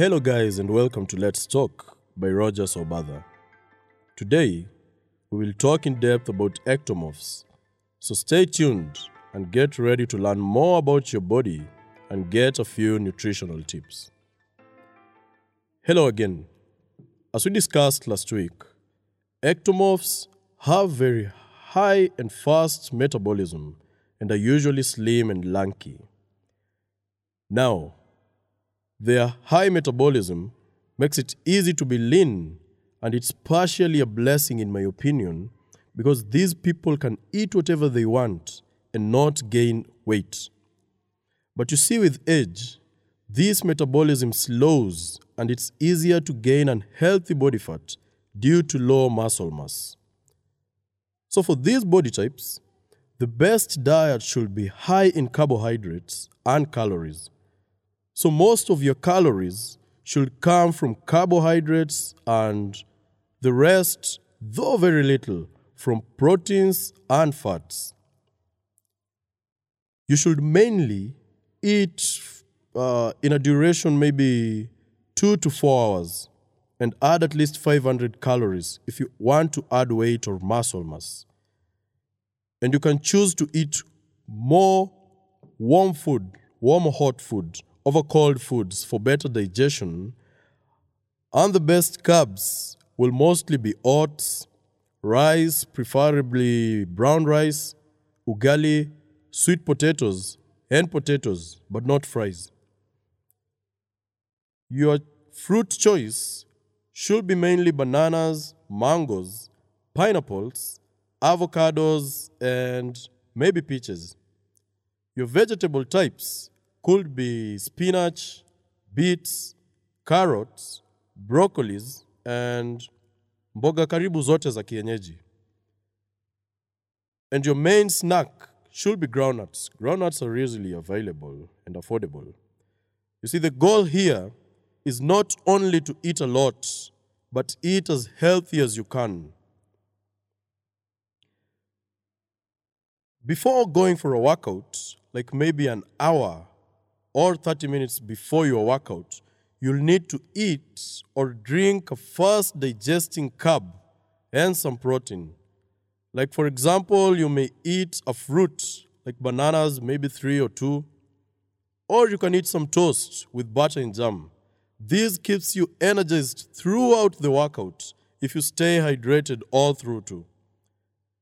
Hello, guys, and welcome to Let's Talk by Roger Sobada. Today, we will talk in depth about ectomorphs. So stay tuned and get ready to learn more about your body and get a few nutritional tips. Hello again. As we discussed last week, ectomorphs have very high and fast metabolism and are usually slim and lanky. Now, their high metabolism makes it easy to be lean, and it's partially a blessing, in my opinion, because these people can eat whatever they want and not gain weight. But you see, with age, this metabolism slows and it's easier to gain unhealthy body fat due to low muscle mass. So, for these body types, the best diet should be high in carbohydrates and calories. So, most of your calories should come from carbohydrates and the rest, though very little, from proteins and fats. You should mainly eat uh, in a duration maybe two to four hours and add at least 500 calories if you want to add weight or muscle mass. And you can choose to eat more warm food, warm or hot food over cold foods for better digestion. And the best carbs will mostly be oats, rice, preferably brown rice, ugali, sweet potatoes, and potatoes, but not fries. Your fruit choice should be mainly bananas, mangoes, pineapples, avocados, and maybe peaches. Your vegetable types could be spinach, beets, carrots, broccolis, and mboga karibu zote za kienyeji. And your main snack should be groundnuts. Groundnuts are easily available and affordable. You see, the goal here is not only to eat a lot, but eat as healthy as you can. Before going for a workout, like maybe an hour or 30 minutes before your workout, you'll need to eat or drink a fast digesting carb and some protein. Like, for example, you may eat a fruit like bananas, maybe three or two, or you can eat some toast with butter and jam. This keeps you energized throughout the workout if you stay hydrated all through too.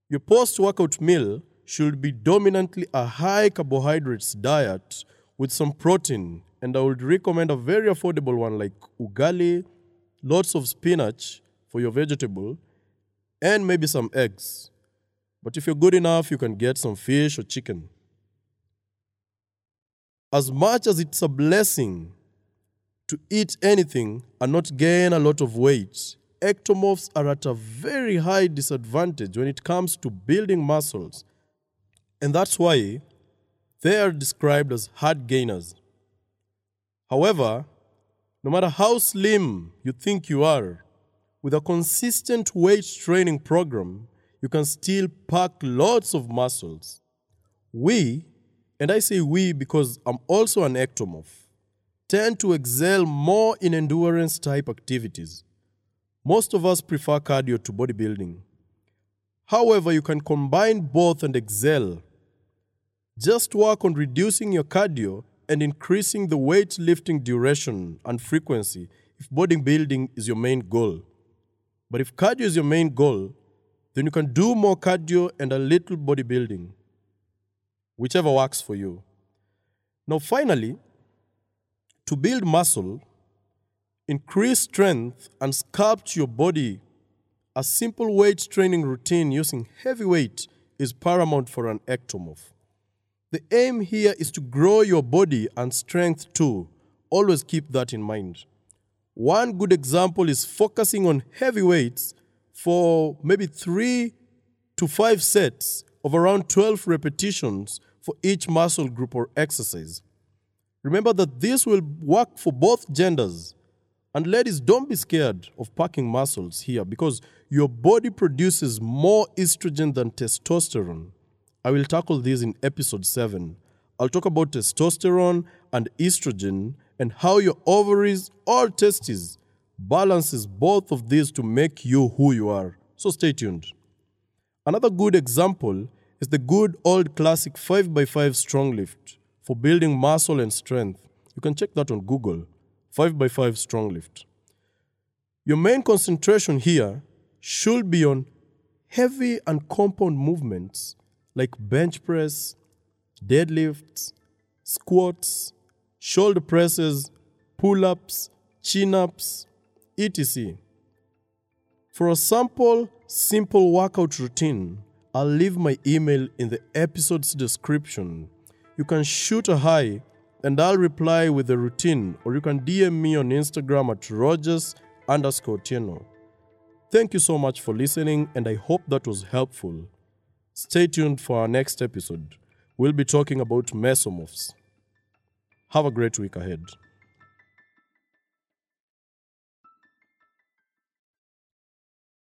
Your post workout meal should be dominantly a high carbohydrates diet with some protein, and I would recommend a very affordable one like ugali, lots of spinach for your vegetable, and maybe some eggs. But if you're good enough, you can get some fish or chicken. As much as it's a blessing to eat anything and not gain a lot of weight, ectomorphs are at a very high disadvantage when it comes to building muscles. And that's why they are described as hard gainers. However, no matter how slim you think you are, with a consistent weight training program, you can still pack lots of muscles. We, and I say we because I'm also an ectomorph, tend to excel more in endurance type activities. Most of us prefer cardio to bodybuilding. However, you can combine both and excel. Just work on reducing your cardio and increasing the weightlifting duration and frequency if bodybuilding is your main goal. But if cardio is your main goal, then you can do more cardio and a little bodybuilding, whichever works for you. Now, finally, to build muscle, increase strength, and sculpt your body, a simple weight training routine using heavy weight is paramount for an ectomorph. The aim here is to grow your body and strength too. Always keep that in mind. One good example is focusing on heavy weights for maybe three to five sets of around 12 repetitions for each muscle group or exercise. Remember that this will work for both genders. And ladies, don't be scared of packing muscles here because your body produces more estrogen than testosterone. I will tackle this in episode 7. I'll talk about testosterone and estrogen and how your ovaries or testes balances both of these to make you who you are. So stay tuned. Another good example is the good old classic 5x5 strong lift for building muscle and strength. You can check that on Google 5x5 strong lift. Your main concentration here should be on heavy and compound movements like bench press, deadlifts, squats, shoulder presses, pull ups, chin ups, etc. For a sample, simple workout routine, I'll leave my email in the episode's description. You can shoot a hi and I'll reply with the routine, or you can DM me on Instagram at Rogers underscore Tieno. Thank you so much for listening, and I hope that was helpful. Stay tuned for our next episode. We'll be talking about mesomorphs. Have a great week ahead.